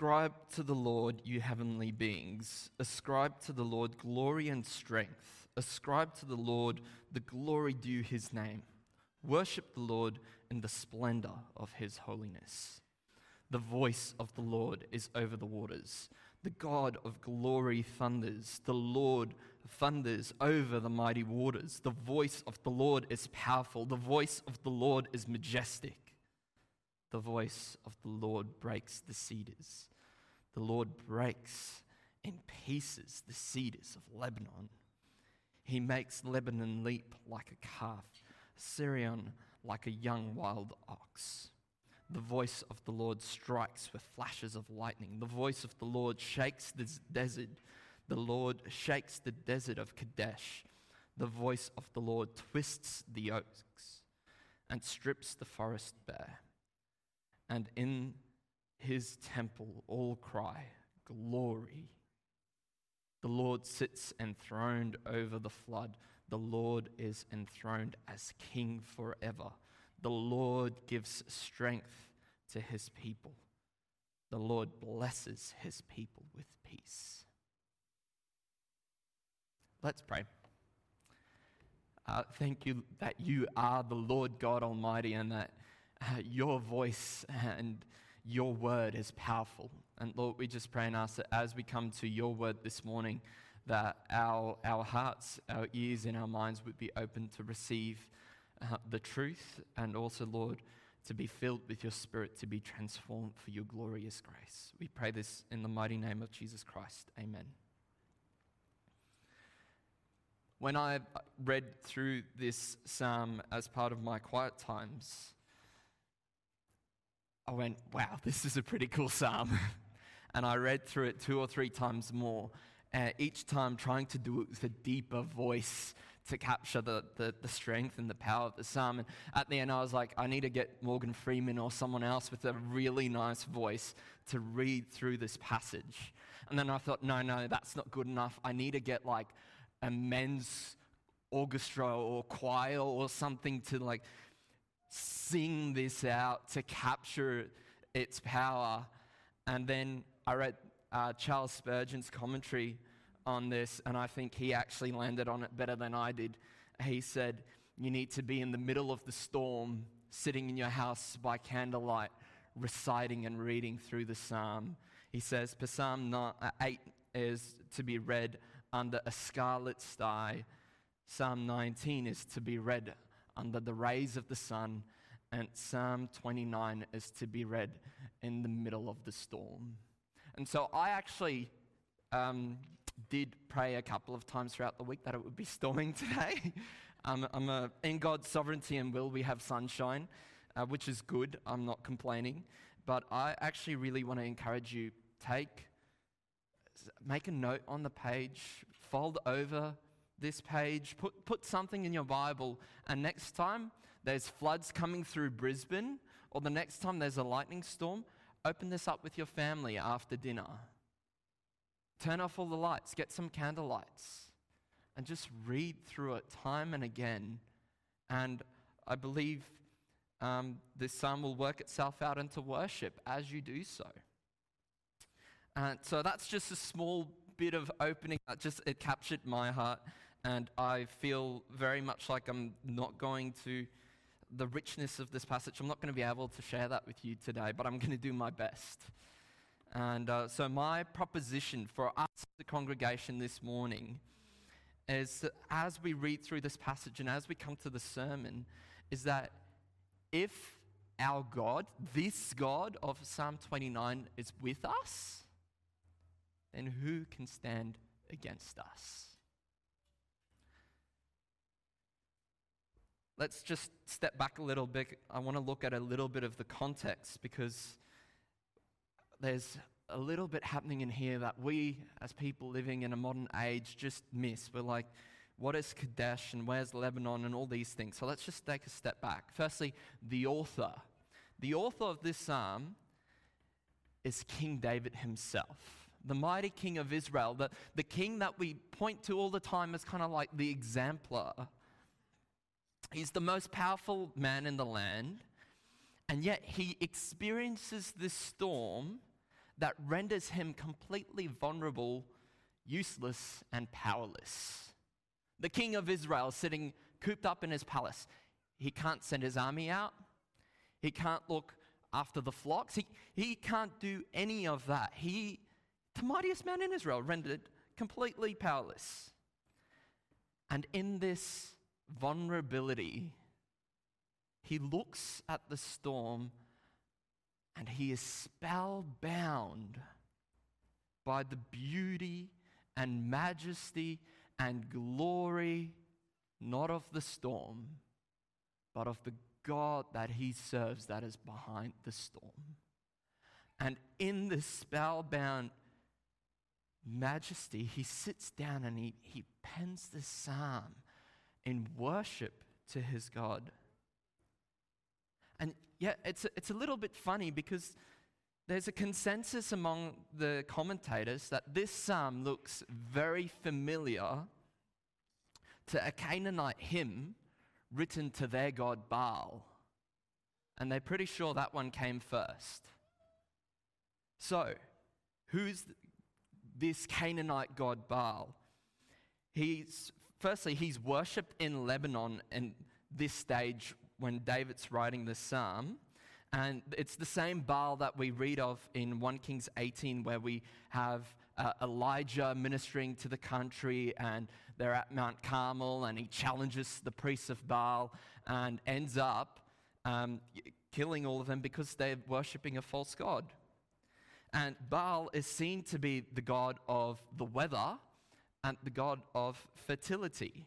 Ascribe to the Lord, you heavenly beings. Ascribe to the Lord glory and strength. Ascribe to the Lord the glory due his name. Worship the Lord in the splendor of his holiness. The voice of the Lord is over the waters. The God of glory thunders. The Lord thunders over the mighty waters. The voice of the Lord is powerful. The voice of the Lord is majestic. The voice of the Lord breaks the cedars. The Lord breaks in pieces the cedars of Lebanon. He makes Lebanon leap like a calf, Sirion like a young wild ox. The voice of the Lord strikes with flashes of lightning. The voice of the Lord shakes the desert. The Lord shakes the desert of Kadesh. The voice of the Lord twists the oaks and strips the forest bare. And in his temple all cry, Glory. The Lord sits enthroned over the flood. The Lord is enthroned as king forever. The Lord gives strength to his people. The Lord blesses his people with peace. Let's pray. Uh, thank you that you are the Lord God Almighty and that your voice and your word is powerful. And Lord, we just pray and ask that as we come to your word this morning, that our, our hearts, our ears, and our minds would be open to receive uh, the truth, and also, Lord, to be filled with your spirit, to be transformed for your glorious grace. We pray this in the mighty name of Jesus Christ. Amen. When I read through this psalm as part of my quiet times, I went, wow, this is a pretty cool psalm. and I read through it two or three times more uh, each time trying to do it with a deeper voice to capture the, the, the, strength and the power of the psalm. And at the end, I was like, I need to get Morgan Freeman or someone else with a really nice voice to read through this passage. And then I thought, no, no, that's not good enough. I need to get like a men's orchestra or choir or something to like sing this out to capture its power. And then I read uh, Charles Spurgeon's commentary on this, and I think he actually landed on it better than I did. He said, You need to be in the middle of the storm, sitting in your house by candlelight, reciting and reading through the psalm. He says, Psalm uh, 8 is to be read under a scarlet sky. Psalm 19 is to be read under the rays of the sun. And Psalm 29 is to be read in the middle of the storm. And so I actually um, did pray a couple of times throughout the week that it would be storming today. I'm a, in God's sovereignty and will, we have sunshine, uh, which is good. I'm not complaining. But I actually really want to encourage you take, make a note on the page, fold over this page, put, put something in your Bible, and next time there's floods coming through Brisbane, or the next time there's a lightning storm, open this up with your family after dinner. Turn off all the lights, get some candle lights, and just read through it time and again. And I believe um, this psalm will work itself out into worship as you do so. And so that's just a small bit of opening that just it captured my heart and I feel very much like I'm not going to the richness of this passage. I'm not going to be able to share that with you today, but I'm going to do my best. And uh, so, my proposition for us, the congregation, this morning is that as we read through this passage and as we come to the sermon, is that if our God, this God of Psalm 29, is with us, then who can stand against us? Let's just step back a little bit. I want to look at a little bit of the context because there's a little bit happening in here that we, as people living in a modern age, just miss. We're like, what is Kadesh and where's Lebanon and all these things? So let's just take a step back. Firstly, the author. The author of this psalm is King David himself, the mighty king of Israel, the, the king that we point to all the time as kind of like the exemplar He's the most powerful man in the land, and yet he experiences this storm that renders him completely vulnerable, useless, and powerless. The king of Israel sitting cooped up in his palace. He can't send his army out. He can't look after the flocks. He, he can't do any of that. He, the mightiest man in Israel, rendered completely powerless. And in this vulnerability, he looks at the storm and he is spellbound by the beauty and majesty and glory, not of the storm, but of the God that he serves that is behind the storm. And in this spellbound majesty, he sits down and he, he pens this psalm in worship to his God. And yet, it's a, it's a little bit funny because there's a consensus among the commentators that this psalm looks very familiar to a Canaanite hymn written to their god Baal. And they're pretty sure that one came first. So, who's this Canaanite god Baal? He's firstly he's worshipped in Lebanon in this stage when David's writing the psalm. And it's the same Baal that we read of in 1 Kings 18, where we have uh, Elijah ministering to the country, and they're at Mount Carmel, and he challenges the priests of Baal and ends up um, killing all of them because they're worshipping a false god. And Baal is seen to be the god of the weather and the god of fertility.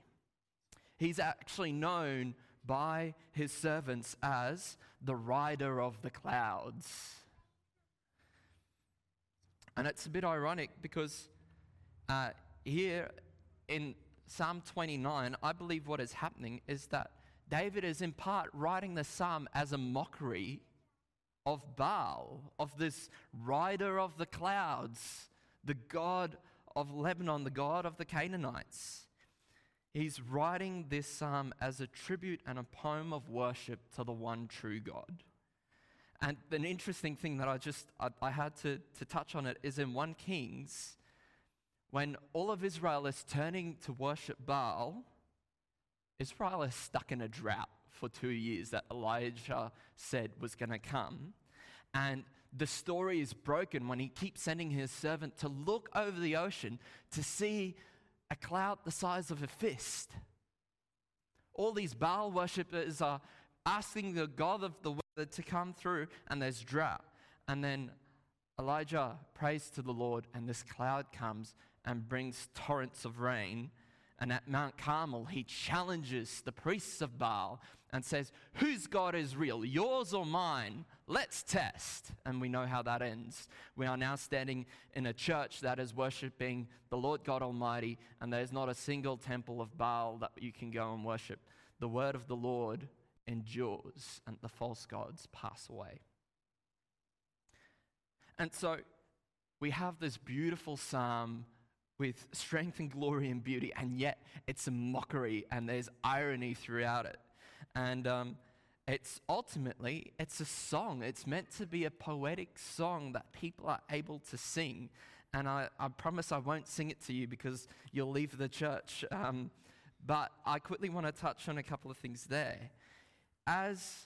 He's actually known by his servants as the rider of the clouds. And it's a bit ironic because uh, here in Psalm 29, I believe what is happening is that David is in part writing the psalm as a mockery of Baal, of this rider of the clouds, the God of Lebanon, the God of the Canaanites. He's writing this psalm as a tribute and a poem of worship to the one true God. And an interesting thing that I just I, I had to, to touch on it is in 1 Kings, when all of Israel is turning to worship Baal, Israel is stuck in a drought for two years that Elijah said was going to come. And the story is broken when he keeps sending his servant to look over the ocean to see a cloud the size of a fist. All these Baal worshippers are asking the God of the weather to come through, and there's drought. And then Elijah prays to the Lord, and this cloud comes and brings torrents of rain. And at Mount Carmel, he challenges the priests of Baal and says, Whose God is real, yours or mine? Let's test. And we know how that ends. We are now standing in a church that is worshiping the Lord God Almighty, and there's not a single temple of Baal that you can go and worship. The word of the Lord endures, and the false gods pass away. And so we have this beautiful psalm with strength and glory and beauty, and yet it's a mockery and there's irony throughout it. And um, it's ultimately it's a song. It's meant to be a poetic song that people are able to sing. And I, I promise I won't sing it to you because you'll leave the church. Um, but I quickly want to touch on a couple of things there. As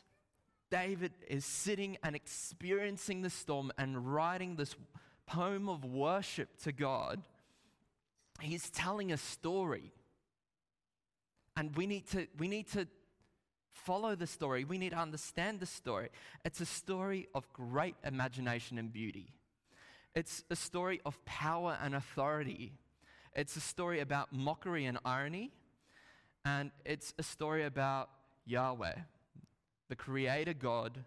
David is sitting and experiencing the storm and writing this poem of worship to God, he's telling a story. And we need to, we need to follow the story. We need to understand the story. It's a story of great imagination and beauty. It's a story of power and authority. It's a story about mockery and irony. And it's a story about Yahweh, the Creator God,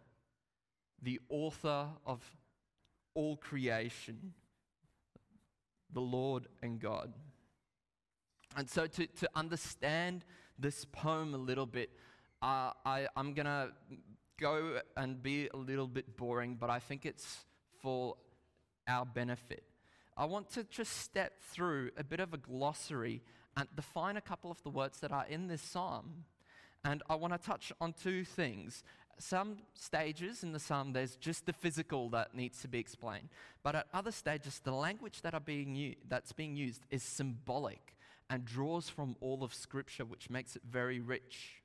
the author of all creation, the Lord and God. And so, to, to understand this poem a little bit, uh, I, I'm going to go and be a little bit boring, but I think it's for our benefit. I want to just step through a bit of a glossary and define a couple of the words that are in this psalm. And I want to touch on two things some stages in the psalm, there's just the physical that needs to be explained. But at other stages, the language that are being u- that's being used is symbolic and draws from all of Scripture, which makes it very rich.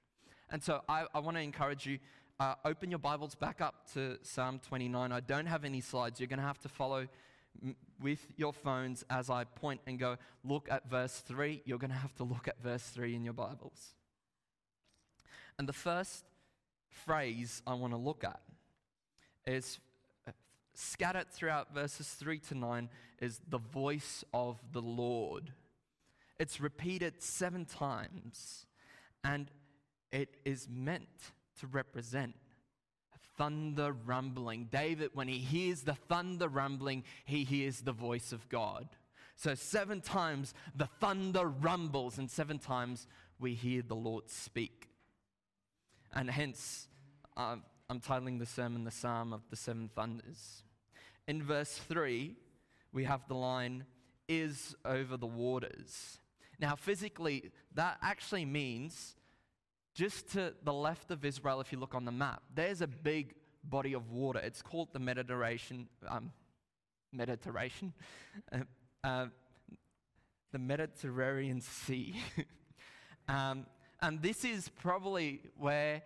And so I, I want to encourage you uh, open your Bibles back up to Psalm 29. I don't have any slides. You're going to have to follow m- with your phones as I point and go, look at verse 3. You're going to have to look at verse 3 in your Bibles. And the first phrase I want to look at is uh, scattered throughout verses 3 to 9 is the voice of the Lord. It's repeated seven times, and it is meant to represent thunder rumbling. David, when he hears the thunder rumbling, he hears the voice of God. So, seven times the thunder rumbles, and seven times we hear the Lord speak. And hence, uh, I'm titling the sermon The Psalm of the Seven Thunders. In verse 3, we have the line, is over the waters. Now, physically, that actually means just to the left of Israel, if you look on the map, there's a big body of water. It's called the Mediterranean. Um, Mediterranean? Uh, uh, the Mediterranean Sea. um, and this is probably where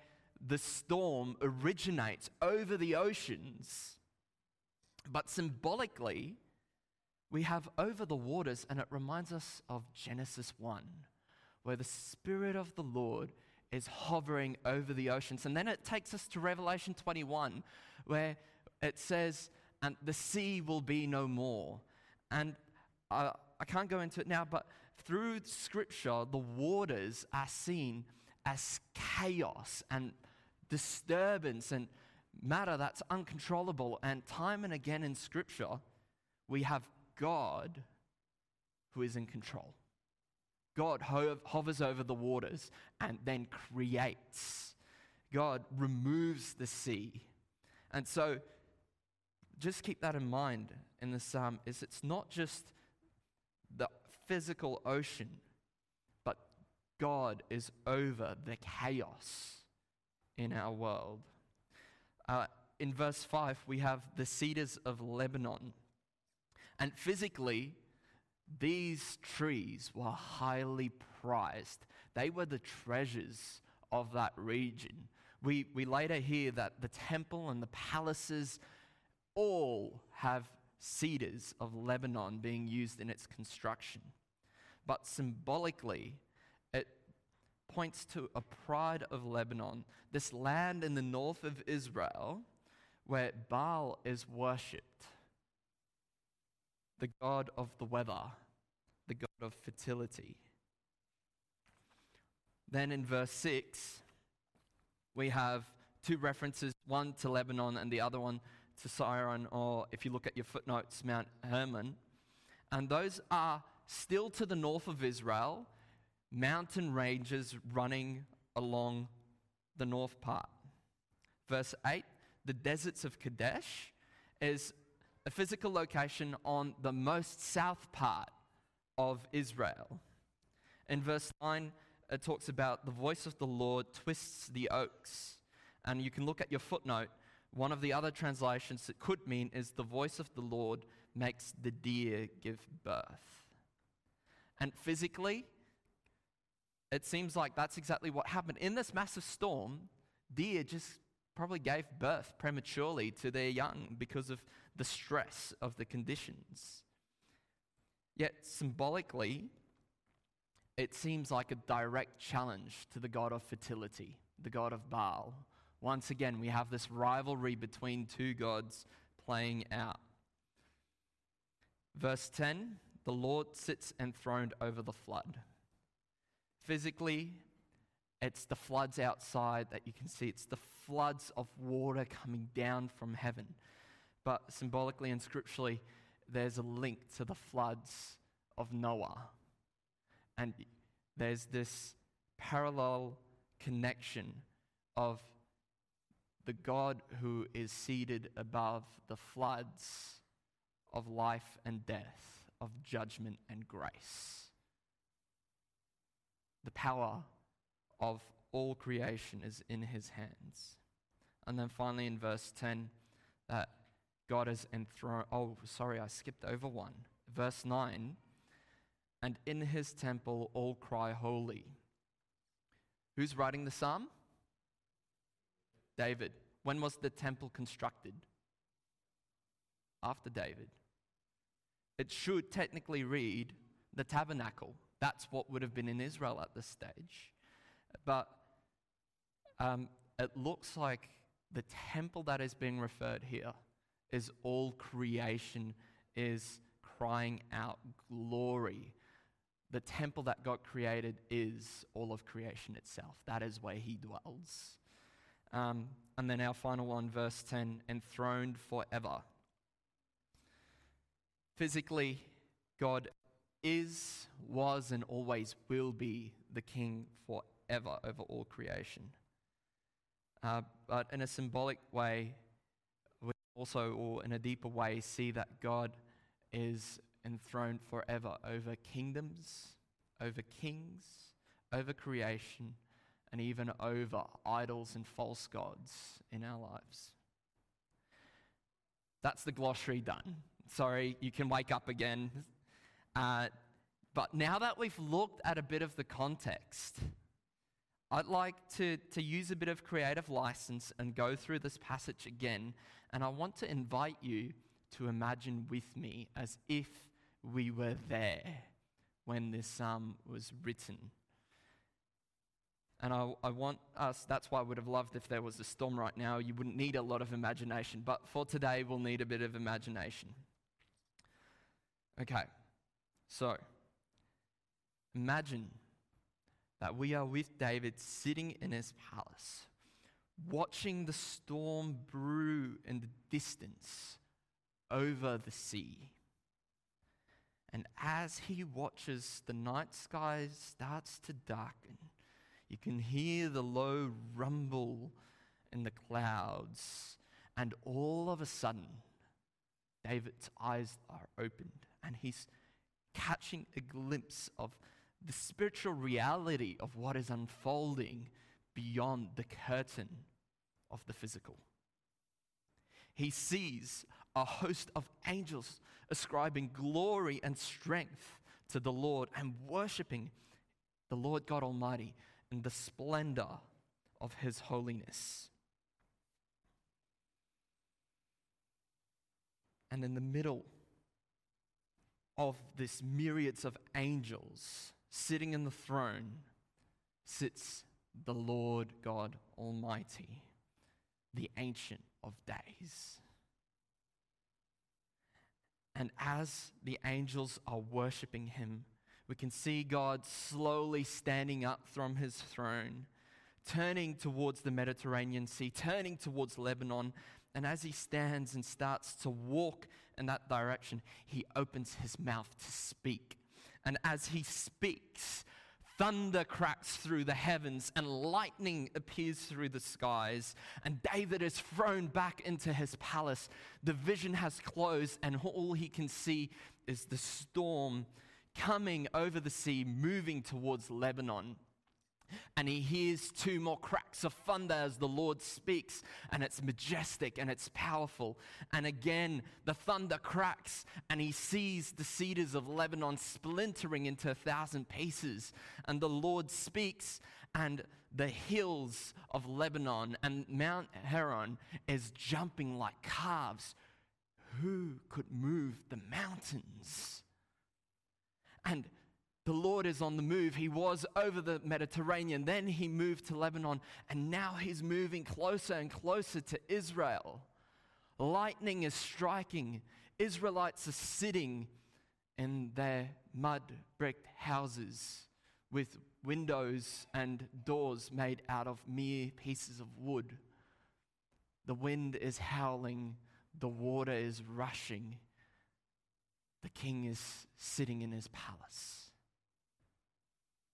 the storm originates over the oceans. But symbolically, we have over the waters, and it reminds us of Genesis 1, where the Spirit of the Lord is hovering over the oceans. And then it takes us to Revelation 21, where it says, and the sea will be no more. And I, I can't go into it now, but through scripture, the waters are seen as chaos and disturbance and matter that's uncontrollable. And time and again in scripture, we have God who is in control. God ho- hovers over the waters and then creates. God removes the sea. And so just keep that in mind in the psalm is it's not just physical ocean, but God is over the chaos in our world. Uh, in verse 5, we have the cedars of Lebanon. And physically, these trees were highly prized. They were the treasures of that region. We, we later hear that the temple and the palaces all have cedars of Lebanon being used in its construction. But symbolically, it points to a pride of Lebanon, this land in the north of Israel where Baal is worshipped the God of the weather, the God of fertility. Then in verse 6, we have two references one to Lebanon and the other one to Sirion, or if you look at your footnotes, Mount Hermon. And those are still to the north of Israel, mountain ranges running along the north part. Verse 8 the deserts of Kadesh is a physical location on the most south part of Israel. In verse 9, it talks about the voice of the Lord twists the oaks. And you can look at your footnote. One of the other translations it could mean is the voice of the Lord makes the deer give birth. And physically, it seems like that's exactly what happened. In this massive storm, deer just probably gave birth prematurely to their young because of the stress of the conditions. Yet, symbolically, it seems like a direct challenge to the god of fertility, the god of Baal. Once again, we have this rivalry between two gods playing out. Verse 10 the Lord sits enthroned over the flood. Physically, it's the floods outside that you can see. It's the floods of water coming down from heaven. But symbolically and scripturally, there's a link to the floods of Noah. And there's this parallel connection of the God who is seated above the floods of life and death, of judgment and grace. The power of all creation is in his hands. And then finally in verse 10, that God has enthroned. Oh, sorry, I skipped over one. Verse 9, and in his temple all cry holy. Who's writing the psalm? David. When was the temple constructed? After David. It should technically read the tabernacle. That's what would have been in Israel at this stage. But um, it looks like the temple that is being referred here is all creation is crying out glory. The temple that God created is all of creation itself. That is where he dwells. Um, and then our final one, verse 10 enthroned forever. Physically, God is, was, and always will be the king forever over all creation. Uh, but in a symbolic way, we also, or in a deeper way, see that God is enthroned forever over kingdoms, over kings, over creation, and even over idols and false gods in our lives. That's the glossary done. Sorry, you can wake up again. Uh, but now that we've looked at a bit of the context, I'd like to, to use a bit of creative license and go through this passage again. And I want to invite you to imagine with me as if we were there when this psalm was written. And I, I, want us, that's why I would have loved if there was a storm right now. You wouldn't need a lot of imagination. But for today, we'll need a bit of imagination. Okay, so imagine that we are with David sitting in his palace, watching the storm brew in the distance over the sea. And as he watches, the night sky starts to darken. You can hear the low rumble in the clouds. And all of a sudden, David's eyes are opened and he's catching a glimpse of the spiritual reality of what is unfolding beyond the curtain of the physical. He sees a host of angels ascribing glory and strength to the Lord and worshiping the Lord God Almighty in the splendor of His holiness. And in the middle of this myriads of angels sitting in the throne sits the Lord God Almighty, the Ancient of Days. And as the angels are worshiping him, we can see God slowly standing up from his throne, turning towards the Mediterranean Sea, turning towards Lebanon. And as he stands and starts to walk in that direction, he opens his mouth to speak. And as he speaks, thunder cracks through the heavens and lightning appears through the skies. And David is thrown back into his palace. The vision has closed, and all he can see is the storm coming over the sea, moving towards Lebanon and he hears two more cracks of thunder as the Lord speaks, and it's majestic and it's powerful. And again, the thunder cracks, and he sees the cedars of Lebanon splintering into a thousand pieces. And the Lord speaks, and the hills of Lebanon and Mount Hermon is jumping like calves. Who could move the mountains? And the Lord is on the move. He was over the Mediterranean, then he moved to Lebanon, and now he's moving closer and closer to Israel. Lightning is striking. Israelites are sitting in their mud bricked houses with windows and doors made out of mere pieces of wood. The wind is howling, the water is rushing. The king is sitting in his palace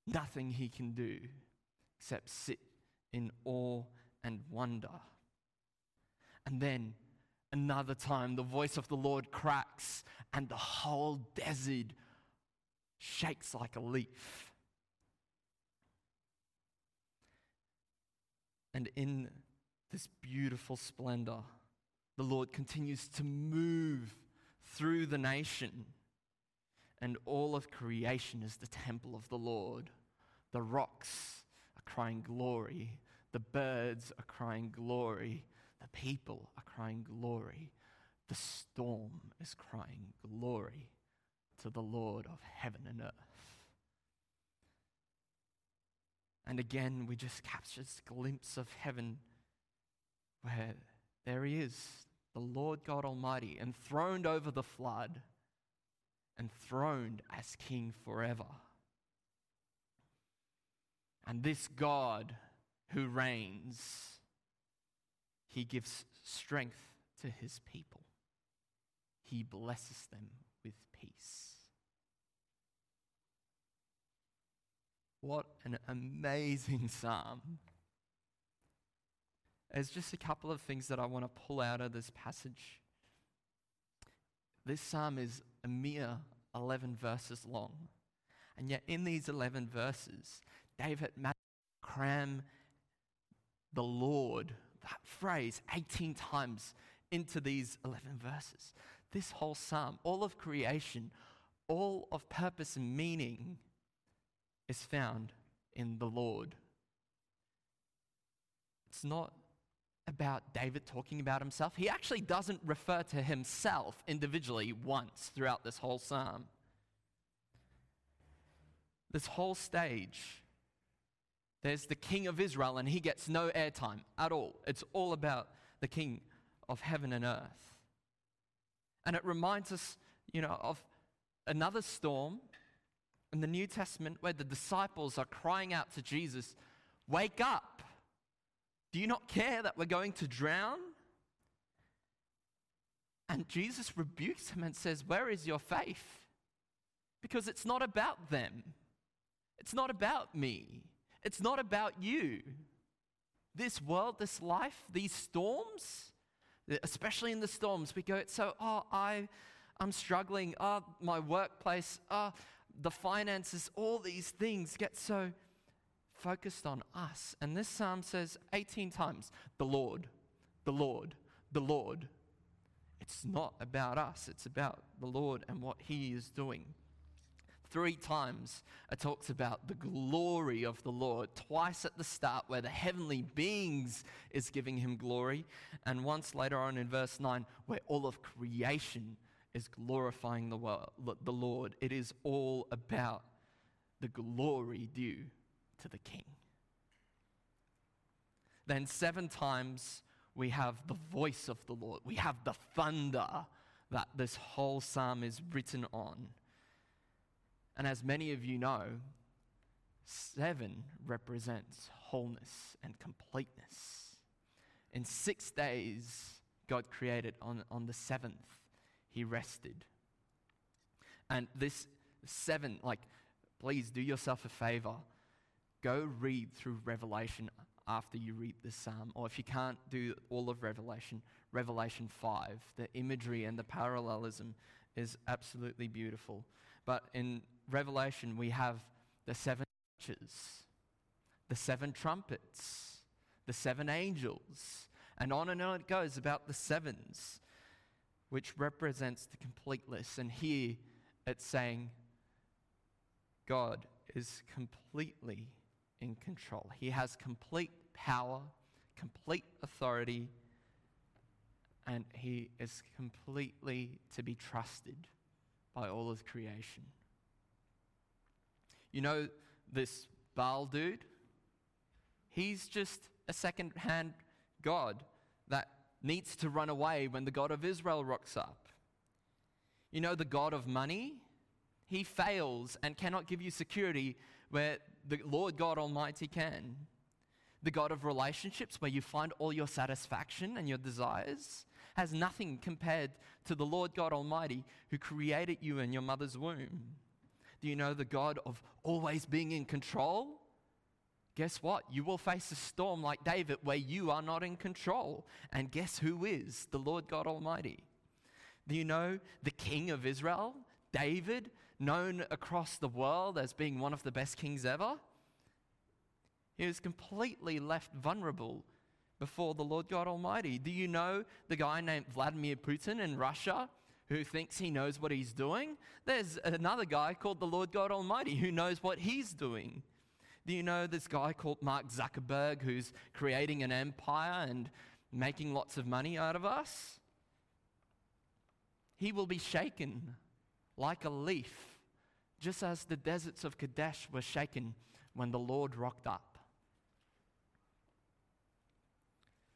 nothing he can do except sit in awe and wonder. And then another time, the voice of the Lord cracks, and the whole desert shakes like a leaf. And in this beautiful splendor. The Lord continues to move through the nation, and all of creation is the temple of the Lord. The rocks are crying glory, the birds are crying glory, the people are crying glory, the storm is crying glory to the Lord of heaven and earth. And again, we just capture this glimpse of heaven where there he is, the Lord God Almighty, enthroned over the flood, enthroned as king forever. And this God who reigns, he gives strength to his people. He blesses them with peace. What an amazing psalm. There's just a couple of things that I want to pull out of this passage. This psalm is a mere 11 verses long. And yet, in these 11 verses, David managed to cram the Lord, that phrase, 18 times into these 11 verses. This whole psalm, all of creation, all of purpose and meaning is found in the Lord. It's not about David talking about himself. He actually doesn't refer to himself individually once throughout this whole psalm. This whole stage, there's the king of Israel, and he gets no airtime at all. It's all about the king of heaven and earth. And it reminds us, you know, of another storm in the New Testament where the disciples are crying out to Jesus, Wake up! Do you not care that we're going to drown? And Jesus rebukes him and says, Where is your faith? Because it's not about them. It's not about me. It's not about you. This world, this life, these storms, especially in the storms, we go, so, oh, I, I'm struggling. Oh, my workplace. Oh, the finances, all these things get so focused on us. And this psalm says 18 times, the Lord, the Lord, the Lord. It's not about us, it's about the Lord and what He is doing. Three times it talks about the glory of the Lord. Twice at the start, where the heavenly beings is giving him glory, and once later on in verse 9, where all of creation is glorifying the, world, the Lord. It is all about the glory due to the King. Then, seven times, we have the voice of the Lord. We have the thunder that this whole psalm is written on. And as many of you know, seven represents wholeness and completeness. In six days, God created on, on the seventh he rested. And this seven, like, please do yourself a favor. Go read through Revelation after you read the psalm. Or if you can't do all of Revelation, Revelation 5. The imagery and the parallelism is absolutely beautiful. But in Revelation, we have the seven churches, the seven trumpets, the seven angels, and on and on it goes about the sevens which represents the completeness. And here it's saying God is completely in control. He has complete power, complete authority, and he is completely to be trusted by all of creation. You know, this Baal dude, he's just a second hand God that needs to run away when the God of Israel rocks up. You know, the God of money, he fails and cannot give you security where the Lord God Almighty can. The God of relationships, where you find all your satisfaction and your desires, has nothing compared to the Lord God Almighty who created you in your mother's womb. Do you know the God of always being in control? guess what? You will face a storm like David where you are not in control. And guess who is? The Lord God Almighty. Do you know the King of Israel, David, known across the world as being one of the best kings ever? He was completely left vulnerable before the Lord God Almighty. Do you know the guy named Vladimir Putin in Russia who thinks he knows what he's doing? There's another guy called the Lord God Almighty who knows what he's doing. Do you know this guy called Mark Zuckerberg who's creating an empire and making lots of money out of us? He will be shaken like a leaf, just as the deserts of Kadesh were shaken when the Lord rocked up.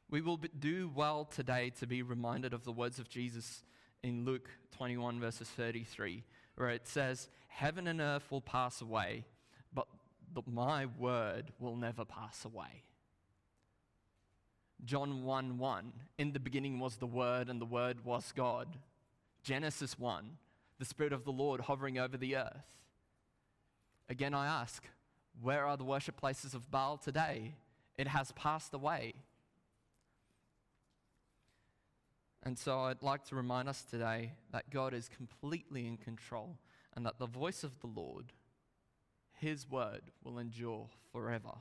We will do well today to be reminded of the words of Jesus in Luke 21, verses 33, where it says, Heaven and earth will pass away, but my word will never pass away. John 1 1, in the beginning was the Word, and the Word was God. Genesis 1, the Spirit of the Lord hovering over the earth. Again, I ask, where are the worship places of Baal today? It has passed away. And so I'd like to remind us today that God is completely in control and that the voice of the Lord, His word, will endure forever.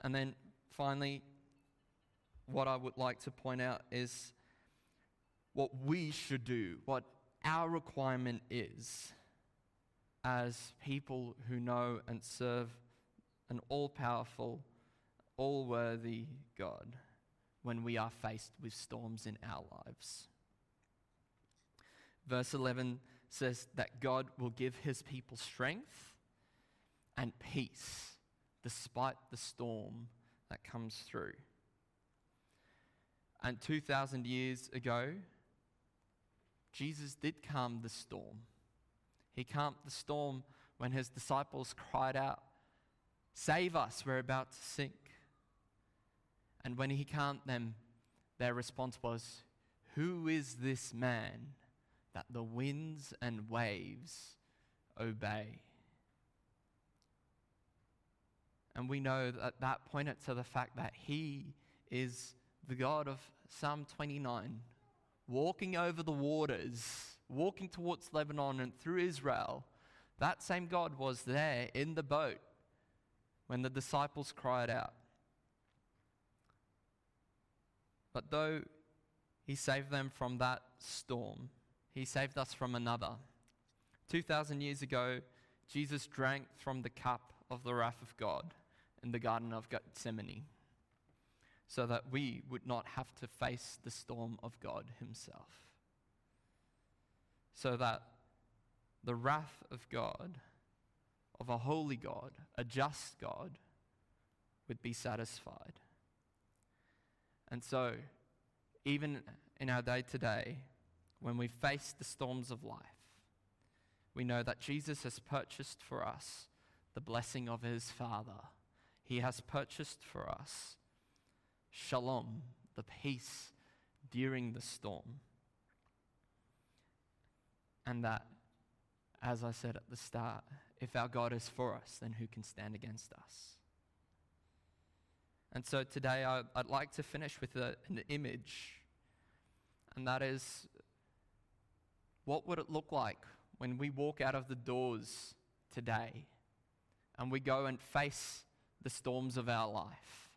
And then finally, what I would like to point out is what we should do, what our requirement is as people who know and serve an all powerful, all worthy God when we are faced with storms in our lives. Verse 11 says that God will give his people strength and peace despite the storm that comes through. And 2,000 years ago, Jesus did calm the storm. He calmed the storm when his disciples cried out, Save us, we're about to sink. And when he calmed them, their response was, Who is this man that the winds and waves obey? And we know that that pointed to the fact that he is the God of Psalm 29, walking over the waters, walking towards Lebanon and through Israel. That same God was there in the boat when the disciples cried out. But though he saved them from that storm, he saved us from another. 2,000 years ago, Jesus drank from the cup of the wrath of God in the Garden of Gethsemane so that we would not have to face the storm of God Himself. So that the wrath of God, of a holy God, a just God, would be satisfied. And so, even in our day to day, when we face the storms of life, we know that Jesus has purchased for us the blessing of his Father. He has purchased for us shalom, the peace during the storm. And that, as I said at the start, if our God is for us, then who can stand against us? And so today I, would like to finish with a, an image, and that is what would it look like when we walk out of the doors today and we go and face the storms of our life?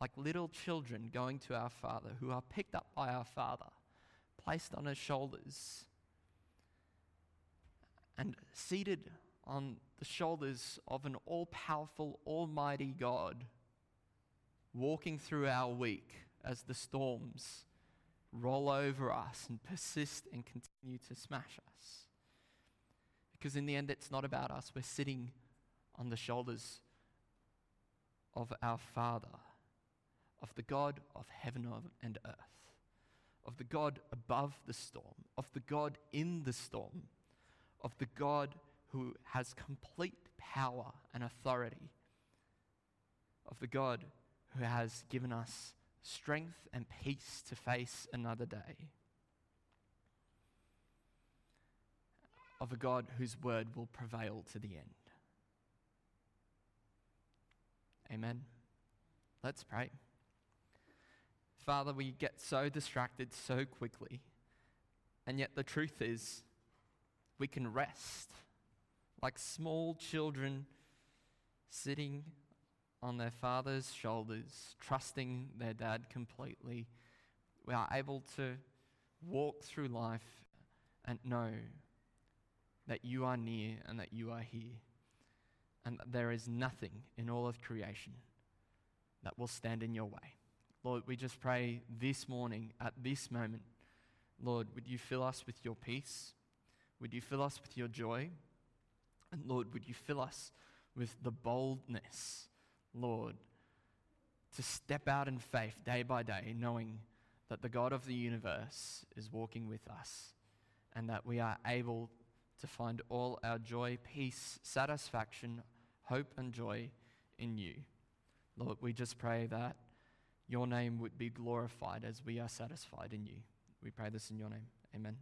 Like little children going to our Father, who are picked up by our Father, placed on his shoulders, and seated on the shoulders of an all powerful, almighty God walking through our week as the storms roll over us and persist and continue to smash us. Because in the end, it's not about us. We're sitting on the shoulders of our Father, of the God of heaven and earth, of the God above the storm, of the God in the storm, of the God who has complete power and authority, of the God who has given us strength and peace to face another day. Of a God whose word will prevail to the end. Amen. Let's pray. Father, we get so distracted so quickly. And yet, the truth is, we can rest like small children sitting on their father's shoulders, trusting their dad completely, we are able to walk through life and know that you are near and that you are here, and that there is nothing in all of creation that will stand in your way. Lord, we just pray this morning, at this moment, Lord, would you fill us with your peace? Would you fill us with your joy? And Lord, would you fill us with the boldness, Lord, to step out in faith day by day, knowing that the God of the universe is walking with us and that we are able to find all our joy, peace, satisfaction, hope, and joy in you. Lord, we just pray that your name would be glorified as we are satisfied in you. We pray this in your name. Amen.